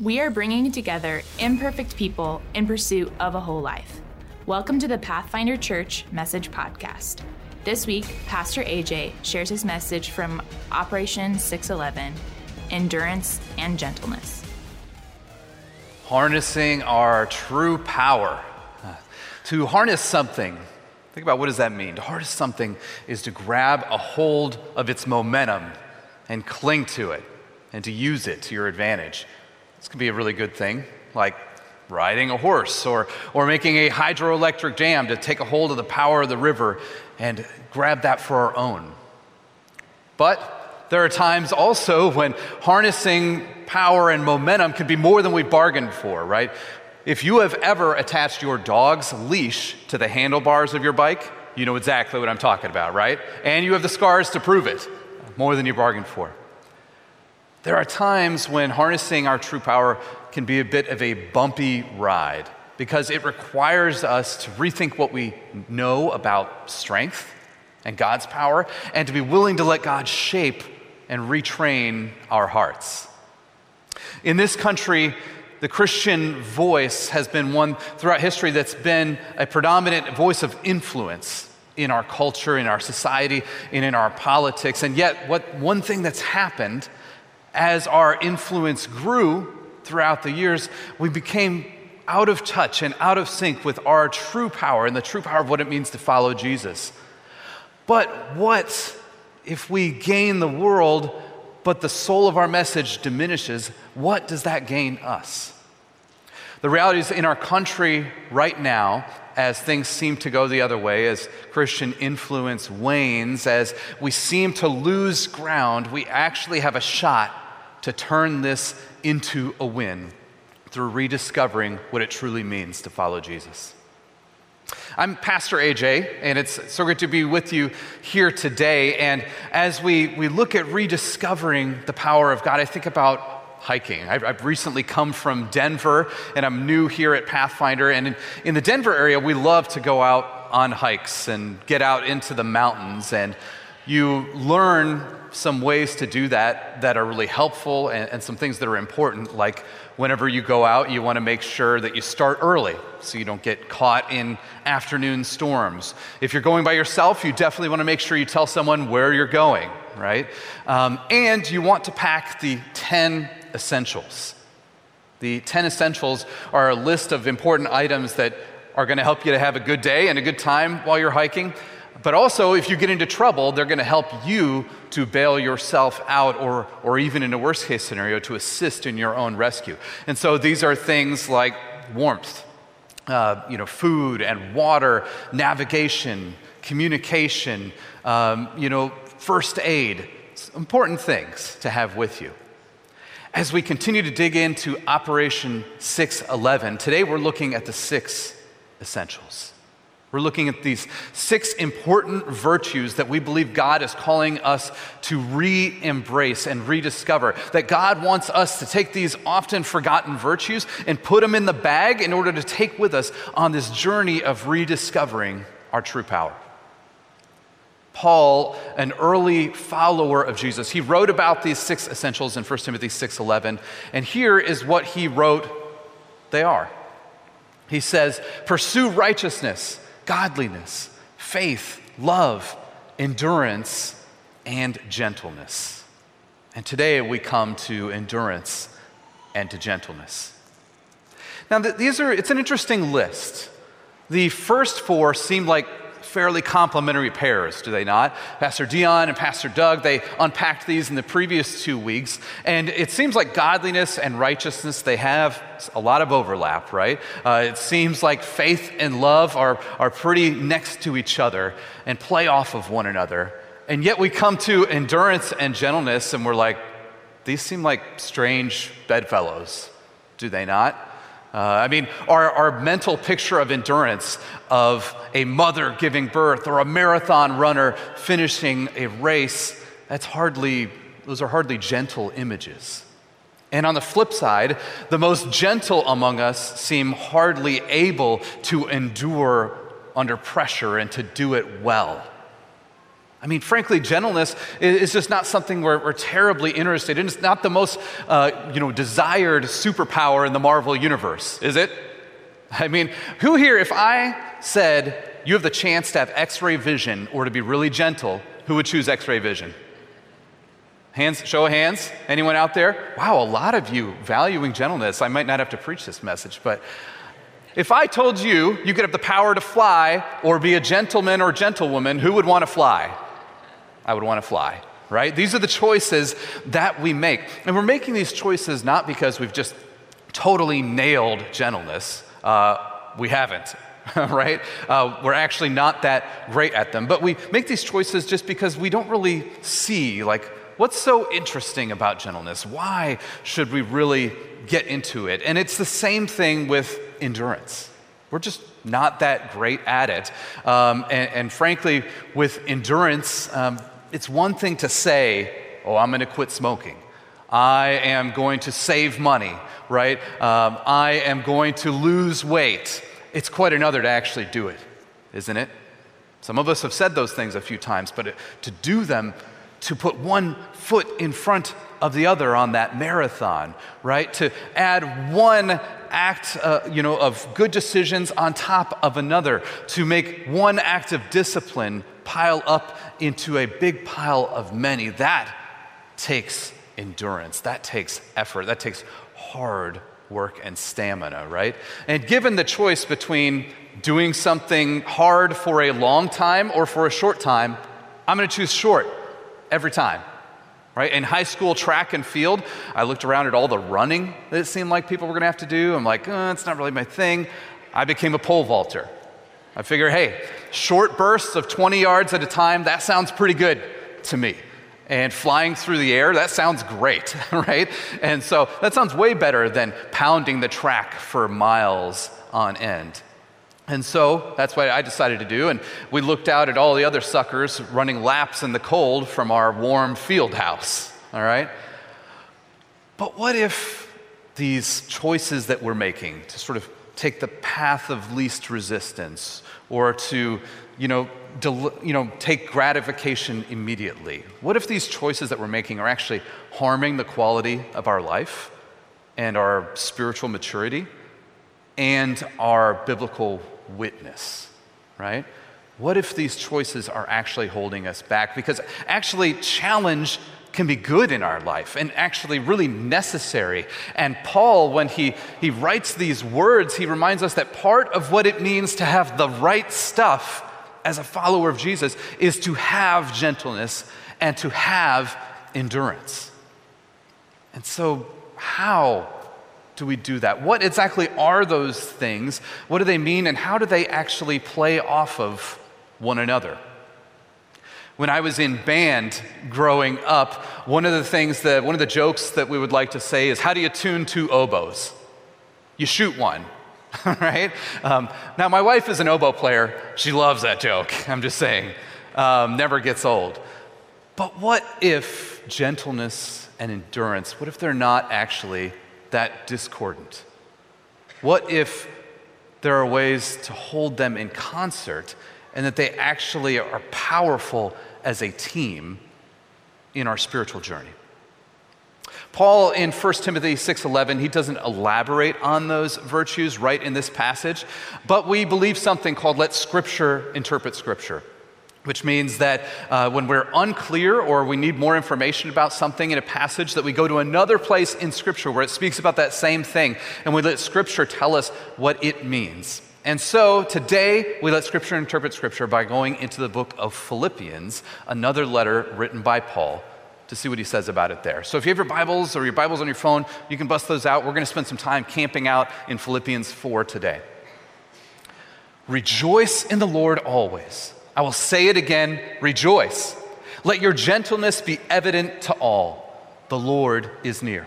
We are bringing together imperfect people in pursuit of a whole life. Welcome to the Pathfinder Church Message Podcast. This week, Pastor AJ shares his message from Operation 611 Endurance and Gentleness. Harnessing our true power. Uh, to harness something, think about what does that mean? To harness something is to grab a hold of its momentum and cling to it and to use it to your advantage. This can be a really good thing, like riding a horse or, or making a hydroelectric dam to take a hold of the power of the river and grab that for our own. But there are times also when harnessing power and momentum can be more than we bargained for, right? If you have ever attached your dog's leash to the handlebars of your bike, you know exactly what I'm talking about, right? And you have the scars to prove it, more than you bargained for. There are times when harnessing our true power can be a bit of a bumpy ride because it requires us to rethink what we know about strength and God's power and to be willing to let God shape and retrain our hearts. In this country, the Christian voice has been one throughout history that's been a predominant voice of influence in our culture, in our society, and in our politics. And yet, what one thing that's happened as our influence grew throughout the years, we became out of touch and out of sync with our true power and the true power of what it means to follow Jesus. But what if we gain the world, but the soul of our message diminishes? What does that gain us? The reality is, in our country right now, as things seem to go the other way, as Christian influence wanes, as we seem to lose ground, we actually have a shot to turn this into a win through rediscovering what it truly means to follow Jesus. I'm Pastor AJ, and it's so good to be with you here today. And as we, we look at rediscovering the power of God, I think about hiking. I've, I've recently come from Denver, and I'm new here at Pathfinder. And in, in the Denver area, we love to go out on hikes and get out into the mountains. And you learn some ways to do that that are really helpful and, and, some things that are important, like whenever you go out, you want to make sure that you start early so you don't get caught in afternoon storms. If you're going by yourself, you definitely want to make sure you tell someone where you're going, right? Um, and you want to pack the 10 essentials. The 10 essentials are a list of important items that are going to help you to have a good day and a good time while you're hiking. But also, if you get into trouble, they're going to help you to bail yourself out, or, or even in a worst case scenario, to assist in your own rescue. And so these are things like warmth, uh, you know, food and water, navigation, communication, um, you know, first aid. It's important things to have with you. As we continue to dig into Operation 611, today we're looking at the six essentials. We're looking at these six important virtues that we believe God is calling us to re embrace and rediscover. That God wants us to take these often forgotten virtues and put them in the bag in order to take with us on this journey of rediscovering our true power. Paul, an early follower of Jesus, he wrote about these six essentials in 1 Timothy 6:11, and here is what he wrote they are. He says, "Pursue righteousness, godliness, faith, love, endurance, and gentleness. And today we come to endurance and to gentleness. Now, these are, it's an interesting list. The first four seem like fairly complementary pairs, do they not? Pastor Dion and Pastor Doug, they unpacked these in the previous two weeks, and it seems like godliness and righteousness, they have a lot of overlap, right? Uh, it seems like faith and love are, are pretty next to each other and play off of one another. And yet we come to endurance and gentleness, and we're like, these seem like strange bedfellows, do they not? Uh, I mean, our, our mental picture of endurance, of a mother giving birth or a marathon runner finishing a race, that's hardly, those are hardly gentle images. And on the flip side, the most gentle among us seem hardly able to endure under pressure and to do it well. I mean, frankly, gentleness is just not something we're, we're terribly interested in. It's not the most, uh, you know, desired superpower in the Marvel universe, is it? I mean, who here, if I said you have the chance to have X-ray vision or to be really gentle, who would choose X-ray vision? Hands, show of hands. Anyone out there? Wow, a lot of you valuing gentleness. I might not have to preach this message, but if I told you you could have the power to fly or be a gentleman or gentlewoman, who would want to fly? I would want to fly, right? These are the choices that we make. And we're making these choices not because we've just totally nailed gentleness. Uh, we haven't, right? Uh, we're actually not that great at them. But we make these choices just because we don't really see, like, what's so interesting about gentleness? Why should we really get into it? And it's the same thing with endurance. We're just not that great at it. Um, and, and, frankly, with endurance, um, it's one thing to say, oh, I'm going to quit smoking. I am going to save money, right? Um, I am going to lose weight. It's quite another to actually do it, isn't it? Some of us have said those things a few times, but to do them, to put one foot in front of the other on that marathon, right? To add one act, uh, you know, of good decisions on top of another, to make one act of discipline pile up into a big pile of many. That takes endurance, that takes effort, that takes hard work and stamina, right? And given the choice between doing something hard for a long time or for a short time, I'm going to choose short every time. Right? In high school track and field, I looked around at all the running that it seemed like people were going to have to do. I'm like, oh, it's not really my thing. I became a pole vaulter. I figure, hey, short bursts of 20 yards at a time, that sounds pretty good to me. And flying through the air, that sounds great, right? And so that sounds way better than pounding the track for miles on end. And so that's what I decided to do. And we looked out at all the other suckers running laps in the cold from our warm field house, all right? But what if these choices that we're making to sort of take the path of least resistance or to, you know, del- you know, take gratification immediately? What if these choices that we're making are actually harming the quality of our life and our spiritual maturity and our biblical witness, right? What if these choices are actually holding us back? Because actually, challenge can be good in our life and actually really necessary. And Paul, when he, he writes these words, he reminds us that part of what it means to have the right stuff as a follower of Jesus is to have gentleness and to have endurance. And so, how do we do that? What exactly are those things? What do they mean? And how do they actually play off of one another? When I was in band growing up, one of the things that, one of the jokes that we would like to say is, How do you tune two oboes? You shoot one, right? Um, now, my wife is an oboe player. She loves that joke. I'm just saying. Um, never gets old. But what if gentleness and endurance, what if they're not actually that discordant? What if there are ways to hold them in concert and that they actually are powerful as a team in our spiritual journey. Paul in 1 Timothy 6:11 he doesn't elaborate on those virtues right in this passage, but we believe something called let scripture interpret scripture which means that uh, when we're unclear or we need more information about something in a passage that we go to another place in scripture where it speaks about that same thing and we let scripture tell us what it means and so today we let Scripture interpret Scripture by going into the book of Philippians, another letter written by Paul, to see what he says about it there. So if you have your Bibles or your Bibles on your phone, you can bust those out. We're going to spend some time camping out in Philippians 4 today. Rejoice in the Lord always. I will say it again rejoice. Let your gentleness be evident to all. The Lord is near.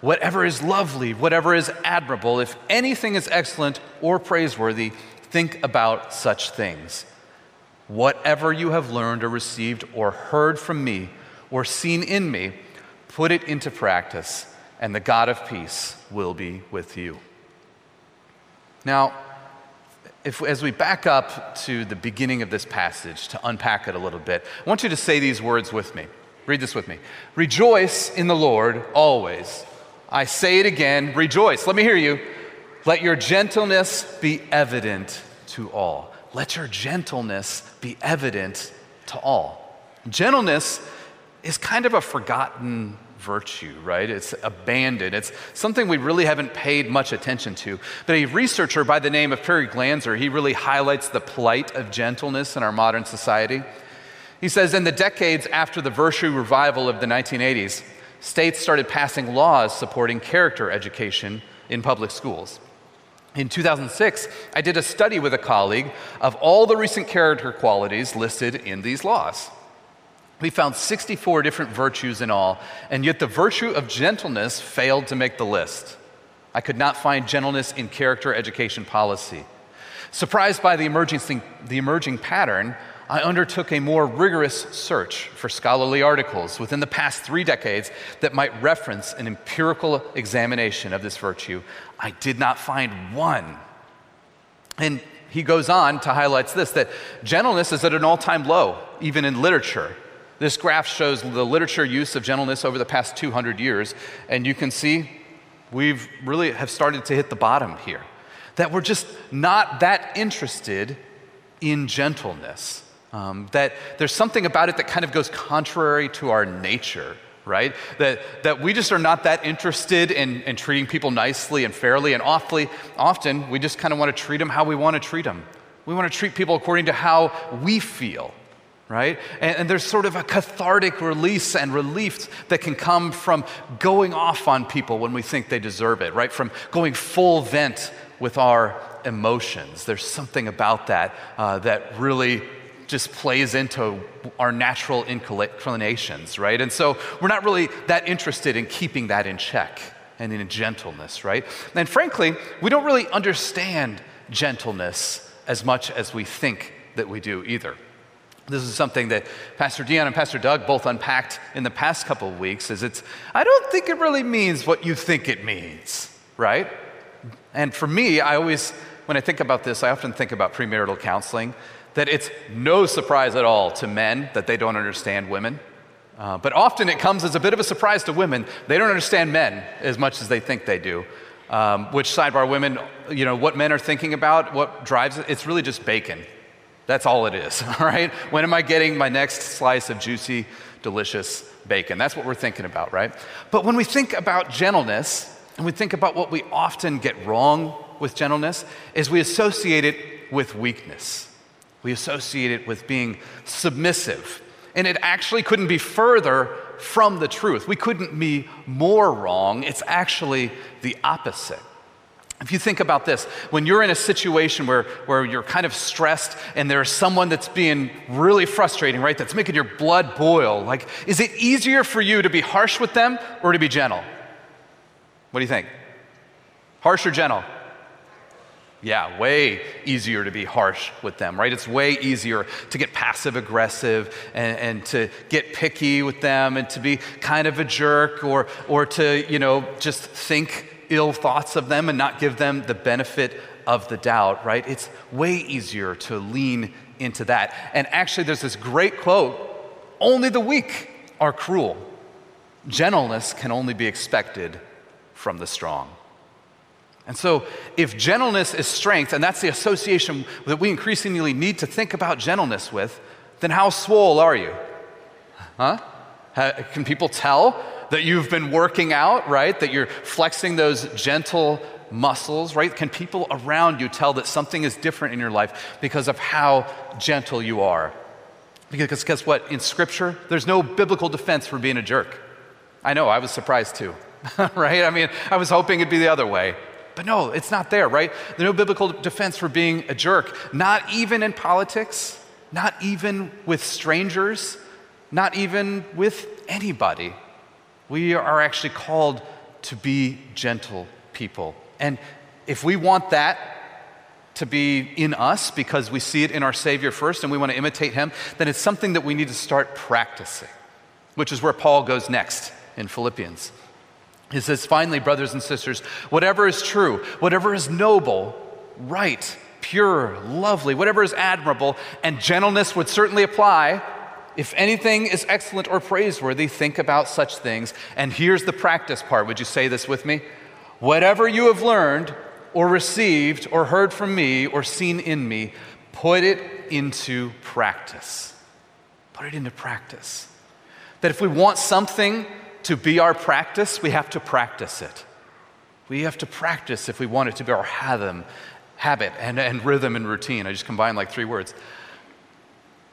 whatever is lovely, whatever is admirable, if anything is excellent or praiseworthy, think about such things. Whatever you have learned or received or heard from me or seen in me, put it into practice, and the God of peace will be with you. Now, if, as we back up to the beginning of this passage to unpack it a little bit, I want you to say these words with me. Read this with me. Rejoice in the Lord always. I say it again, rejoice. Let me hear you. Let your gentleness be evident to all. Let your gentleness be evident to all. Gentleness is kind of a forgotten virtue, right? It's abandoned. It's something we really haven't paid much attention to. But a researcher by the name of Perry Glanzer, he really highlights the plight of gentleness in our modern society. He says in the decades after the virtue revival of the 1980s, states started passing laws supporting character education in public schools. In 2006, I did a study with a colleague of all the recent character qualities listed in these laws. We found 64 different virtues in all, and yet the virtue of gentleness failed to make the list. I could not find gentleness in character education policy. Surprised by the emerging, the emerging pattern, I undertook a more rigorous search for scholarly articles within the past three decades that might reference an empirical examination of this virtue. I did not find one. And he goes on to highlight this that gentleness is at an all time low, even in literature. This graph shows the literature use of gentleness over the past 200 years, and you can see we've really have started to hit the bottom here. That we're just not that interested in gentleness. Um, that there's something about it that kind of goes contrary to our nature, right? That, that we just are not that interested in, in treating people nicely and fairly, and awfully, often we just kind of want to treat them how we want to treat them. We want to treat people according to how we feel right? And, and, there's sort of a cathartic release and relief that can come from going off on people when we think they deserve it, right? From going full vent with our emotions. There's something about that uh, that really just plays into our natural inclinations, right? And so we're not really that interested in keeping that in check and in gentleness, right? And frankly, we don't really understand gentleness as much as we think that we do either. This is something that Pastor Dion and Pastor Doug both unpacked in the past couple of weeks is it's I don't think it really means what you think it means, right? And for me, I always when I think about this, I often think about premarital counseling that it's no surprise at all to men that they don't understand women. Uh, but often it comes as a bit of a surprise to women. They don't understand men as much as they think they do. Um, which sidebar women, you know, what men are thinking about, what drives it, it's really just bacon. That's all it is, all right? When am I getting my next slice of juicy, delicious bacon? That's what we're thinking about, right? But when we think about gentleness, and we think about what we often get wrong with gentleness, is we associate it with weakness. We associate it with being submissive. And it actually couldn't be further from the truth. We couldn't be more wrong. It's actually the opposite. If you think about this, when you're in a situation where, where you're kind of stressed and there's someone that's being really frustrating, right, that's making your blood boil, like, is it easier for you to be harsh with them or to be gentle? What do you think? Harsh or gentle? Yeah, way easier to be harsh with them, right? It's way easier to get passive aggressive and, and, to get picky with them and to be kind of a jerk or, or to, you know, just think ill thoughts of them and not give them the benefit of the doubt, right? It's way easier to lean into that. And actually, there's this great quote only the weak are cruel. Gentleness can only be expected from the strong. And so, if gentleness is strength, and that's the association that we increasingly need to think about gentleness with, then how swole are you? Huh? Can people tell that you've been working out, right? That you're flexing those gentle muscles, right? Can people around you tell that something is different in your life because of how gentle you are? Because guess what? In Scripture, there's no biblical defense for being a jerk. I know, I was surprised too, right? I mean, I was hoping it'd be the other way. But no, it's not there, right? There's no biblical defense for being a jerk, not even in politics, not even with strangers, not even with anybody. We are actually called to be gentle people. And if we want that to be in us because we see it in our Savior first and we want to imitate Him, then it's something that we need to start practicing, which is where Paul goes next in Philippians. He says, finally, brothers and sisters, whatever is true, whatever is noble, right, pure, lovely, whatever is admirable, and gentleness would certainly apply. If anything is excellent or praiseworthy, think about such things. And here's the practice part. Would you say this with me? Whatever you have learned, or received, or heard from me, or seen in me, put it into practice. Put it into practice. That if we want something to be our practice, we have to practice it. We have to practice if we want it to be our habit, habit and, and rhythm and routine. I just combined like three words.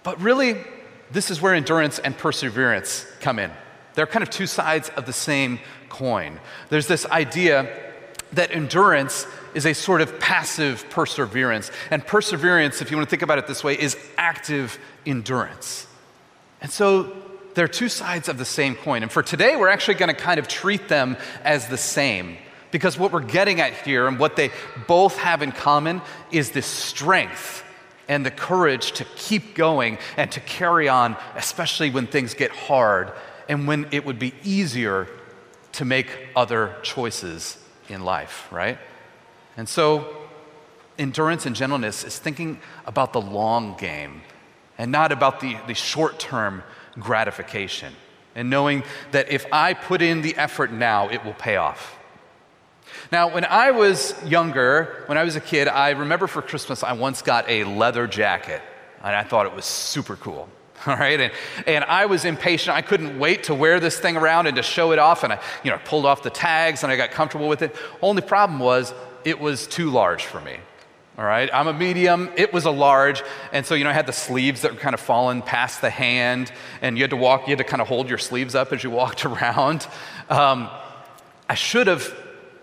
But really, this is where endurance and perseverance come in. They're kind of two sides of the same coin. There's this idea that endurance is a sort of passive perseverance. And perseverance, if you want to think about it this way, is active endurance. And so they're two sides of the same coin. And for today, we're actually going to kind of treat them as the same. Because what we're getting at here and what they both have in common is this strength and the courage to keep going and to carry on, especially when things get hard and when it would be easier to make other choices in life, right? And so, endurance and gentleness is thinking about the long game and not about the, the short term gratification. And knowing that if I put in the effort now, it will pay off. Now, when I was younger, when I was a kid, I remember for Christmas I once got a leather jacket, and I thought it was super cool. All right, and, and I was impatient. I couldn't wait to wear this thing around and to show it off. And I, you know, pulled off the tags and I got comfortable with it. Only problem was it was too large for me. All right, I'm a medium, it was a large, and so you know I had the sleeves that were kind of falling past the hand, and you had to walk, you had to kind of hold your sleeves up as you walked around. Um, I should have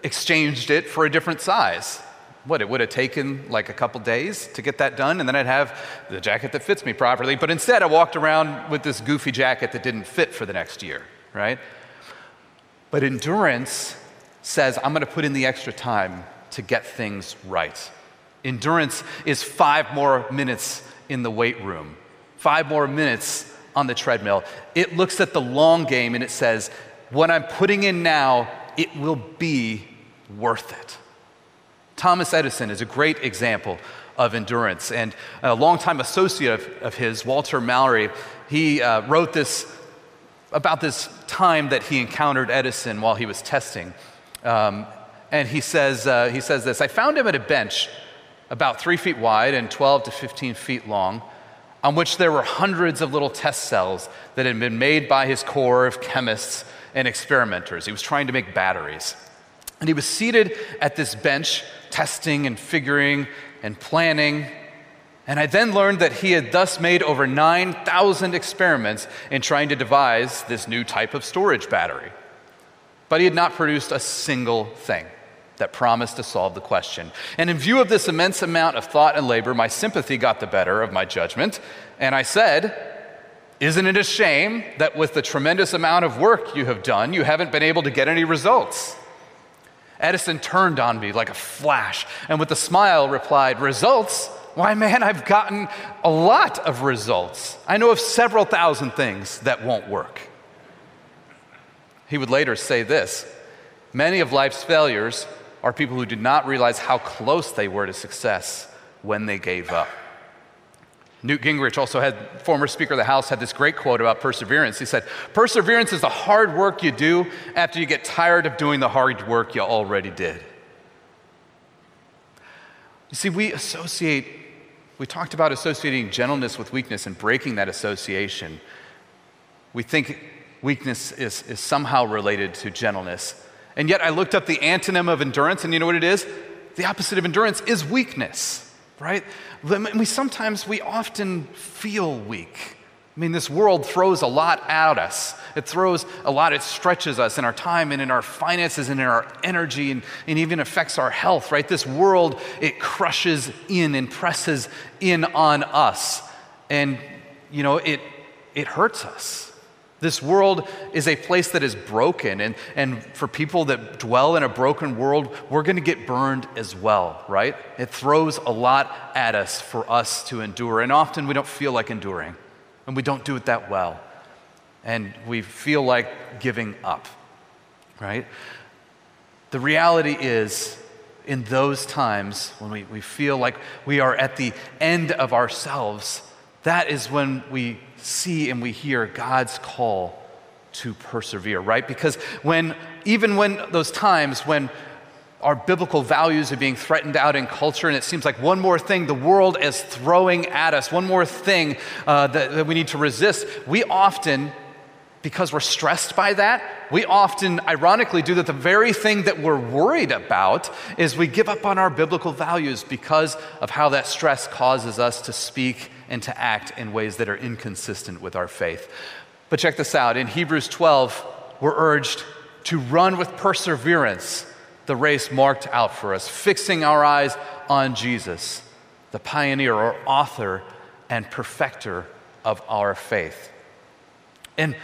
exchanged it for a different size. What, it would have taken like a couple days to get that done, and then I'd have the jacket that fits me properly. But instead, I walked around with this goofy jacket that didn't fit for the next year, right? But endurance says, I'm going to put in the extra time to get things right. Endurance is five more minutes in the weight room, five more minutes on the treadmill. It looks at the long game and it says, What I'm putting in now, it will be worth it. Thomas Edison is a great example of endurance. And a longtime associate of, of his, Walter Mallory, he uh, wrote this about this time that he encountered Edison while he was testing. Um, and he says, uh, he says this I found him at a bench about three feet wide and 12 to 15 feet long, on which there were hundreds of little test cells that had been made by his corps of chemists and experimenters. He was trying to make batteries. And he was seated at this bench, testing and figuring and planning. And I then learned that he had thus made over 9,000 experiments in trying to devise this new type of storage battery. But he had not produced a single thing that promised to solve the question. And in view of this immense amount of thought and labor, my sympathy got the better of my judgment, and I said, Isn't it a shame that with the tremendous amount of work you have done, you haven't been able to get any results? Edison turned on me like a flash and with a smile replied, Results? Why, man, I've gotten a lot of results. I know of several thousand things that won't work. He would later say this Many of life's failures are people who did not realize how close they were to success when they gave up. Newt Gingrich, also had former Speaker of the House, had this great quote about perseverance. He said, Perseverance is the hard work you do after you get tired of doing the hard work you already did. You see, we associate, we talked about associating gentleness with weakness and breaking that association. We think weakness is, is somehow related to gentleness. And yet I looked up the antonym of endurance, and you know what it is? The opposite of endurance is weakness, right? We sometimes, we often feel weak. I mean, this world throws a lot at us. It throws a lot, it stretches us in our time and in our finances and in our energy and, and even affects our health, right? This world, it crushes in and presses in on us. And, you know, it, it hurts us. This world is a place that is broken, and, and for people that dwell in a broken world, we're going to get burned as well, right? It throws a lot at us for us to endure, and often we don't feel like enduring, and we don't do it that well, and we feel like giving up, right? The reality is, in those times when we, we feel like we are at the end of ourselves, that is when we see and we hear God's call to persevere, right? Because when, even when those times when our biblical values are being threatened out in culture, and it seems like one more thing the world is throwing at us, one more thing uh, that, that we need to resist, we often, because we're stressed by that, we often ironically do that the very thing that we're worried about is we give up on our biblical values because of how that stress causes us to speak and to act in ways that are inconsistent with our faith. But check this out in Hebrews 12, we're urged to run with perseverance the race marked out for us, fixing our eyes on Jesus, the pioneer or author and perfecter of our faith. And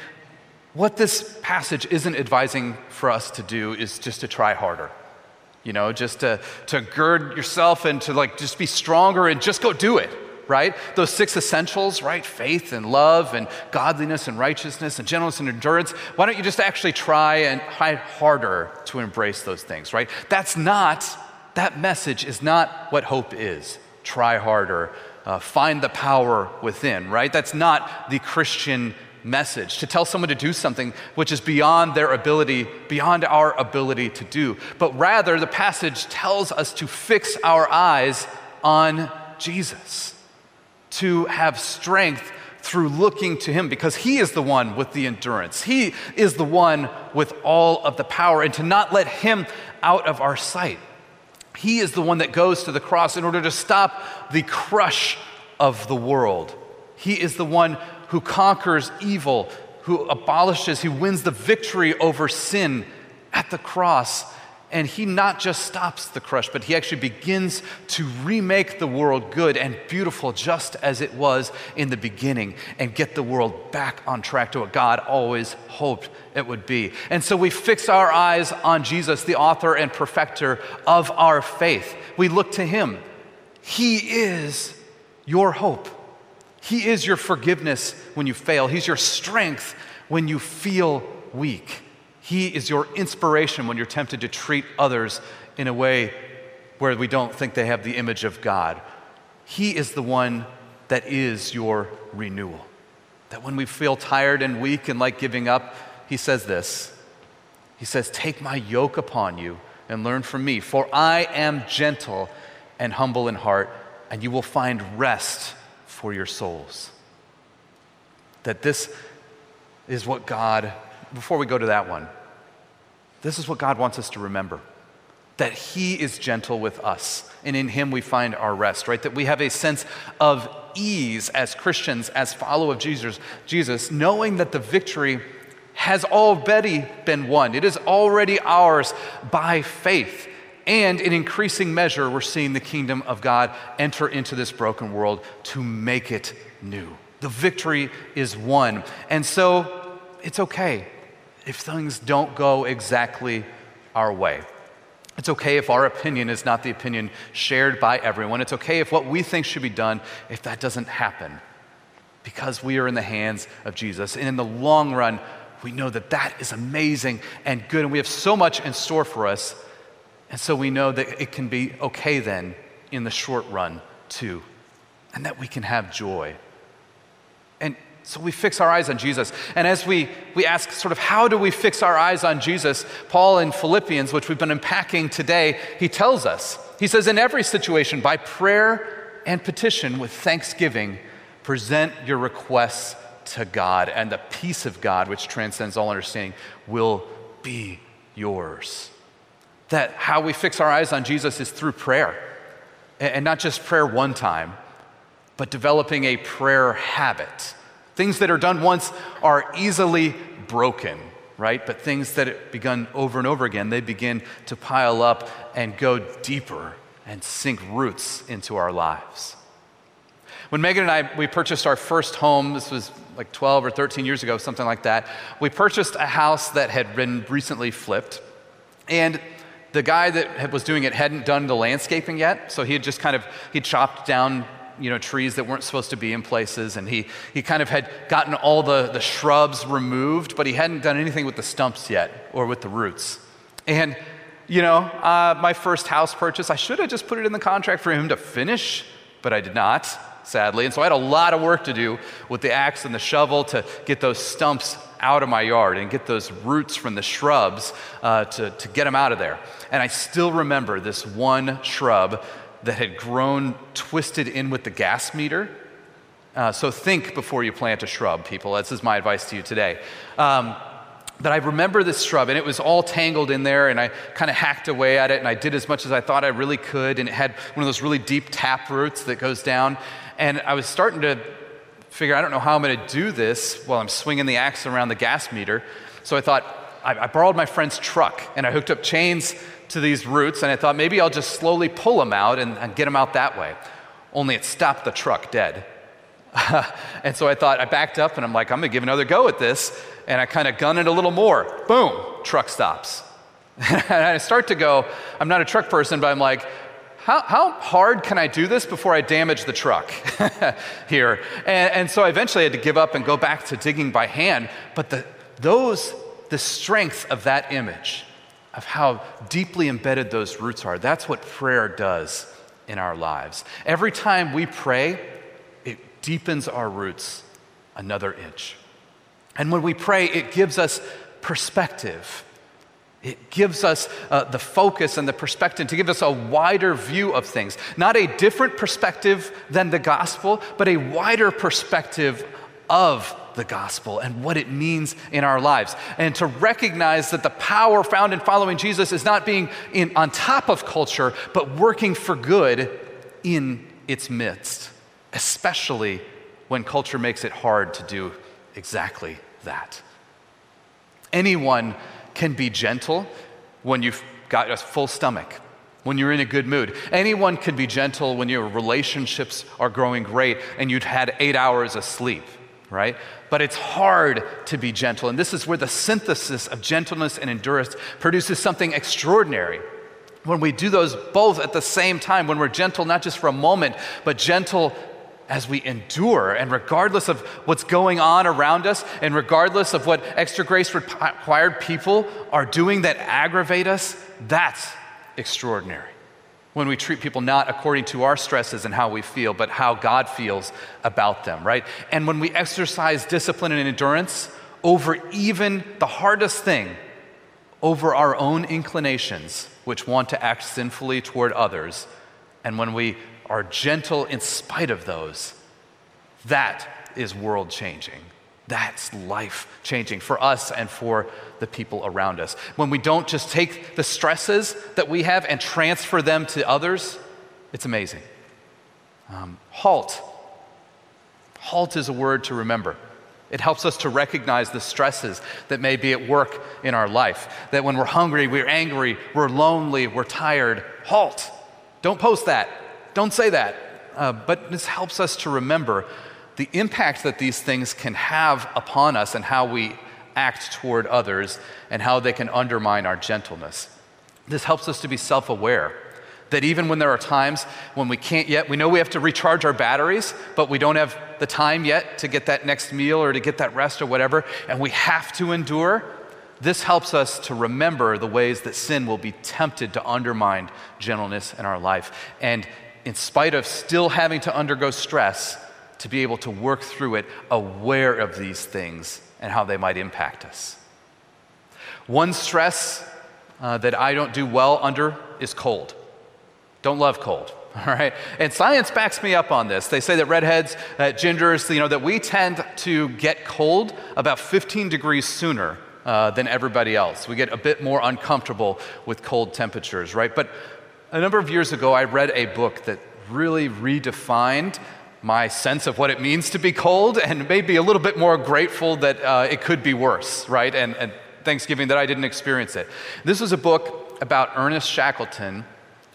what this passage isn't advising for us to do is just to try harder. You know, just to, to gird yourself and to like just be stronger and just go do it right? Those six essentials, right? Faith and love and godliness and righteousness and gentleness and endurance. Why don't you just actually try and try harder to embrace those things, right? That's not, that message is not what hope is. Try harder, uh, find the power within, right? That's not the Christian message to tell someone to do something which is beyond their ability, beyond our ability to do. But rather, the passage tells us to fix our eyes on Jesus to have strength through looking to Him because He is the one with the endurance. He is the one with all of the power, and to not let Him out of our sight. He is the one that goes to the cross in order to stop the crush of the world. He is the one who conquers evil, who abolishes, who wins the victory over sin at the cross and he not just stops the crush, but he actually begins to remake the world good and beautiful just as it was in the beginning and get the world back on track to what God always hoped it would be. And so we fix our eyes on Jesus, the author and perfecter of our faith. We look to him. He is your hope. He is your forgiveness when you fail, He's your strength when you feel weak. He is your inspiration when you're tempted to treat others in a way where we don't think they have the image of God. He is the one that is your renewal. That when we feel tired and weak and like giving up, He says this He says, Take my yoke upon you and learn from me, for I am gentle and humble in heart, and you will find rest for your souls. That this is what God, before we go to that one, this is what God wants us to remember that He is gentle with us, and in Him we find our rest, right? That we have a sense of ease as Christians, as followers of Jesus, Jesus, knowing that the victory has already been won. It is already ours by faith. And in increasing measure, we're seeing the kingdom of God enter into this broken world to make it new. The victory is won. And so it's okay if things don't go exactly our way. It's okay if our opinion is not the opinion shared by everyone. It's okay if what we think should be done, if that doesn't happen, because we are in the hands of Jesus. And in the long run, we know that that is amazing and good, and we have so much in store for us. And so we know that it can be okay then in the short run, too, and that we can have joy. So we fix our eyes on Jesus. And as we, we ask, sort of, how do we fix our eyes on Jesus? Paul in Philippians, which we've been unpacking today, he tells us, he says, in every situation, by prayer and petition with thanksgiving, present your requests to God, and the peace of God, which transcends all understanding, will be yours. That how we fix our eyes on Jesus is through prayer. And not just prayer one time, but developing a prayer habit Things that are done once are easily broken, right? But things that have begun over and over again, they begin to pile up and go deeper and sink roots into our lives. When Megan and I, we purchased our first home, this was like 12 or 13 years ago, something like that. We purchased a house that had been recently flipped. And the guy that was doing it hadn't done the landscaping yet, so he had just kind of, he chopped down you know, trees that weren't supposed to be in places, and he, he kind of had gotten all the, the shrubs removed, but he hadn't done anything with the stumps yet or with the roots. And, you know, uh, my first house purchase, I should have just put it in the contract for him to finish, but I did not, sadly. And so I had a lot of work to do with the axe and the shovel to get those stumps out of my yard and get those roots from the shrubs uh, to, to get them out of there. And I still remember this one shrub that had grown twisted in with the gas meter. Uh, so think before you plant a shrub, people. This is my advice to you today. Um, but I remember this shrub, and it was all tangled in there, and I kind of hacked away at it, and I did as much as I thought I really could, and it had one of those really deep tap roots that goes down. And I was starting to figure, I don't know how I'm going to do this while I'm swinging the axe around the gas meter. So I thought, I, I borrowed my friend's truck, and I hooked up chains to these roots, and I thought maybe I'll just slowly pull them out and, and get them out that way. Only it stopped the truck dead. and so I thought, I backed up and I'm like, I'm gonna give another go at this. And I kind of gun it a little more. Boom, truck stops. and I start to go, I'm not a truck person, but I'm like, how, how hard can I do this before I damage the truck here? And, and so I eventually had to give up and go back to digging by hand. But the, those, the strength of that image, of how deeply embedded those roots are. That's what prayer does in our lives. Every time we pray, it deepens our roots another inch. And when we pray, it gives us perspective. It gives us uh, the focus and the perspective to give us a wider view of things. Not a different perspective than the gospel, but a wider perspective of the gospel and what it means in our lives. And to recognize that the power found in following Jesus is not being in, on top of culture, but working for good in its midst, especially when culture makes it hard to do exactly that. Anyone can be gentle when you've got a full stomach when you're in a good mood. Anyone can be gentle when your relationships are growing great and you'd had eight hours of sleep right? But it's hard to be gentle. And this is where the synthesis of gentleness and endurance produces something extraordinary. When we do those both at the same time, when we're gentle not just for a moment, but gentle as we endure, and regardless of what's going on around us, and regardless of what extra grace required people are doing that aggravate us, that's extraordinary when we treat people not according to our stresses and how we feel, but how God feels about them, right? And when we exercise discipline and endurance over even the hardest thing, over our own inclinations, which want to act sinfully toward others, and when we are gentle in spite of those, that is world changing. That's life changing for us and for the people around us. When we don't just take the stresses that we have and transfer them to others, it's amazing. Um, halt. Halt is a word to remember. It helps us to recognize the stresses that may be at work in our life. That when we're hungry, we're angry, we're lonely, we're tired, halt. Don't post that. Don't say that. Uh, but this helps us to remember the impact that these things can have upon us and how we act toward others and how they can undermine our gentleness. This helps us to be self aware. That even when there are times when we can't yet, we know we have to recharge our batteries, but we don't have the time yet to get that next meal or to get that rest or whatever, and we have to endure. This helps us to remember the ways that sin will be tempted to undermine gentleness in our life. And in spite of still having to undergo stress, to be able to work through it aware of these things and how they might impact us. One stress uh, that I don't do well under is cold. Don't love cold. All right, and science backs me up on this. They say that redheads, that gingers, you know, that we tend to get cold about 15 degrees sooner uh, than everybody else. We get a bit more uncomfortable with cold temperatures, right? But a number of years ago, I read a book that really redefined my sense of what it means to be cold and maybe a little bit more grateful that uh, it could be worse, right? And, and Thanksgiving that I didn't experience it. This was a book about Ernest Shackleton,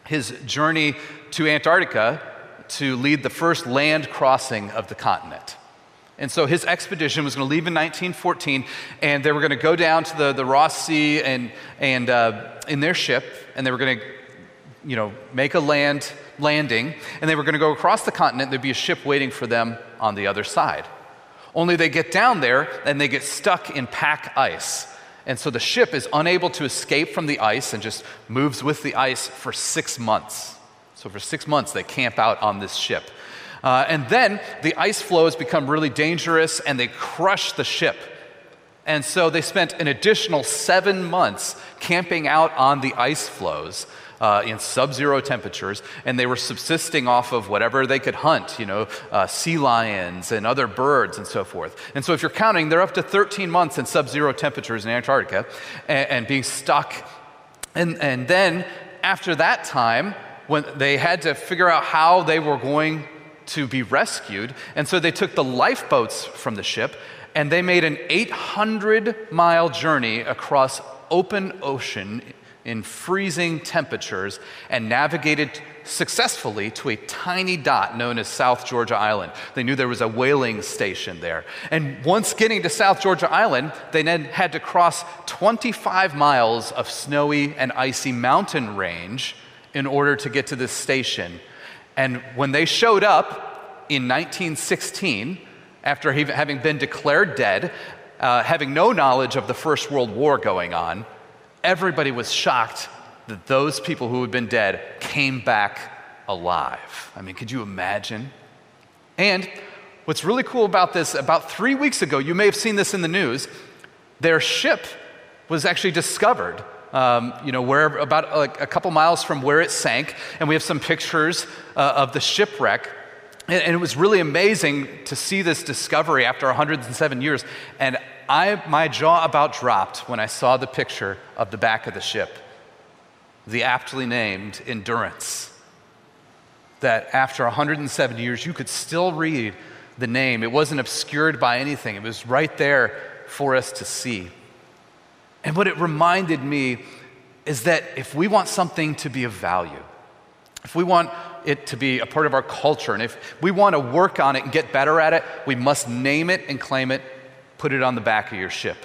his journey to Antarctica to lead the first land crossing of the continent. And so his expedition was going to leave in 1914, and they were going to go down to the, the Ross Sea and, and uh, in their ship, and they were going to, you know, make a land landing, and they were going to go across the continent. There'd be a ship waiting for them on the other side. Only they get down there and they get stuck in pack ice. And so the ship is unable to escape from the ice and just moves with the ice for six months. So for six months, they camp out on this ship. Uh, and then the ice floes become really dangerous and they crush the ship. And so they spent an additional seven months camping out on the ice floes uh, in sub zero temperatures, and they were subsisting off of whatever they could hunt, you know, uh, sea lions and other birds and so forth. And so if you're counting, they're up to 13 months in sub zero temperatures in Antarctica and, and being stuck. And, and then after that time, when they had to figure out how they were going to be rescued. And so they took the lifeboats from the ship and they made an 800 mile journey across open ocean in freezing temperatures and navigated successfully to a tiny dot known as South Georgia Island. They knew there was a whaling station there. And once getting to South Georgia Island, they then had to cross 25 miles of snowy and icy mountain range in order to get to this station and when they showed up in 1916, after having been declared dead, uh, having no knowledge of the First World War going on, everybody was shocked that those people who had been dead came back alive. I mean, could you imagine? And what's really cool about this, about three weeks ago, you may have seen this in the news, their ship was actually discovered um, you know, where about like a couple miles from where it sank, and we have some pictures uh, of the shipwreck. And, and, it was really amazing to see this discovery after 107 years. And I, my jaw about dropped when I saw the picture of the back of the ship, the aptly named Endurance. That after 107 years, you could still read the name. It wasn't obscured by anything, it was right there for us to see. And what it reminded me is that if we want something to be of value, if we want it to be a part of our culture, and if we want to work on it and get better at it, we must name it and claim it, put it on the back of your ship.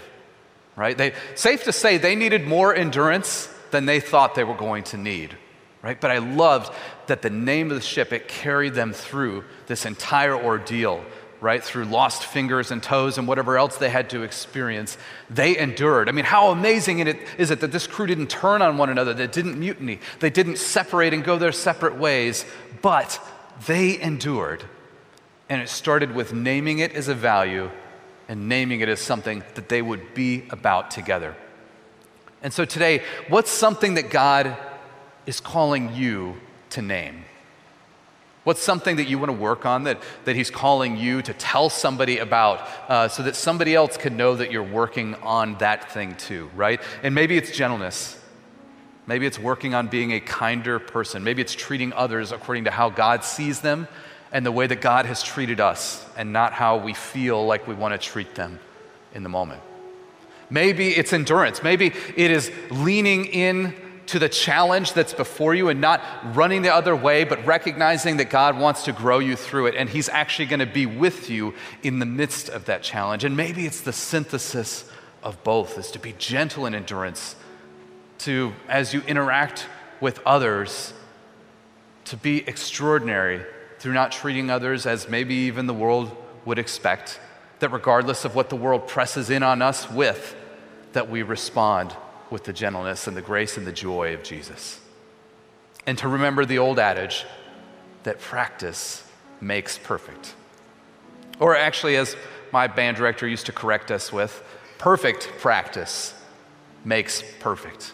Right? They, safe to say they needed more endurance than they thought they were going to need. Right? But I loved that the name of the ship, it carried them through this entire ordeal right, through lost fingers and toes and whatever else they had to experience, they endured. I mean, how amazing is it that this crew didn't turn on one another, they didn't mutiny, they didn't separate and go their separate ways, but they endured. And it started with naming it as a value and naming it as something that they would be about together. And so today, what's something that God is calling you to name? What's something that you want to work on that, that He's calling you to tell somebody about uh, so that somebody else can know that you're working on that thing too, right? And maybe it's gentleness. Maybe it's working on being a kinder person. Maybe it's treating others according to how God sees them and the way that God has treated us and not how we feel like we want to treat them in the moment. Maybe it's endurance. Maybe it is leaning in to the challenge that's before you and not running the other way, but recognizing that God wants to grow you through it and He's actually going to be with you in the midst of that challenge. And maybe it's the synthesis of both is to be gentle in endurance, to, as you interact with others, to be extraordinary through not treating others as maybe even the world would expect, that regardless of what the world presses in on us with, that we respond with the gentleness and the grace and the joy of Jesus. And to remember the old adage that practice makes perfect. Or actually, as my band director used to correct us with, perfect practice makes perfect.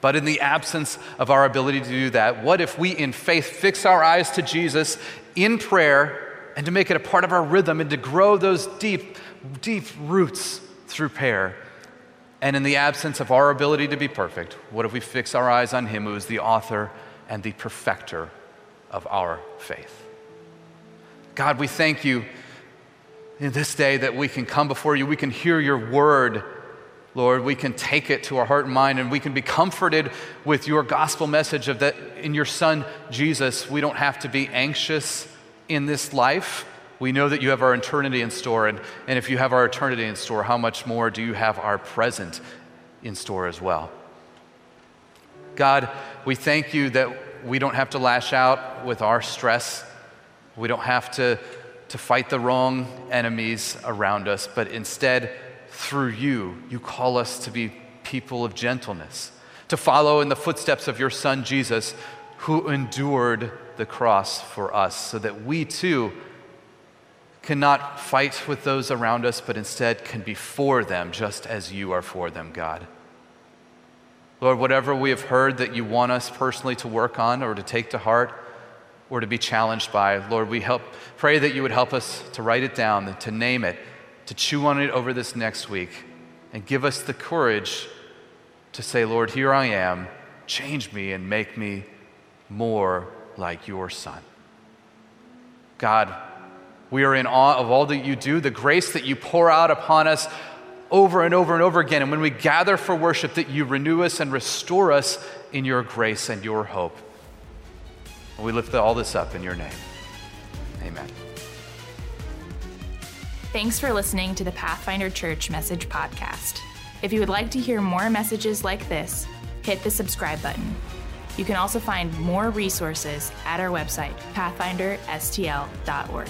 But in the absence of our ability to do that, what if we in faith fix our eyes to Jesus in prayer and to make it a part of our rhythm and to grow those deep, deep roots through prayer? And in the absence of our ability to be perfect, what if we fix our eyes on Him who is the author and the perfecter of our faith? God, we thank you in this day that we can come before you, we can hear your word Lord, we can take it to our heart and mind and we can be comforted with your gospel message of that in your son Jesus, we don't have to be anxious in this life. We know that you have our eternity in store. And, and if you have our eternity in store, how much more do you have our present in store as well? God, we thank you that we don't have to lash out with our stress. We don't have to, to fight the wrong enemies around us, but instead, through you, you call us to be people of gentleness, to follow in the footsteps of your Son Jesus, who endured the cross for us, so that we too cannot fight with those around us, but instead can be for them just as you are for them, God. Lord, whatever we have heard that you want us personally to work on or to take to heart or to be challenged by, Lord, we help, pray that you would help us to write it down, to name it, to chew on it over this next week and give us the courage to say, Lord, here I am, change me and make me more like your Son. God, we are in awe of all that you do, the grace that you pour out upon us over and over and over again. And when we gather for worship, that you renew us and restore us in your grace and your hope. And we lift all this up in your name. Amen. Thanks for listening to the Pathfinder Church Message Podcast. If you would like to hear more messages like this, hit the subscribe button. You can also find more resources at our website, pathfinderstl.org.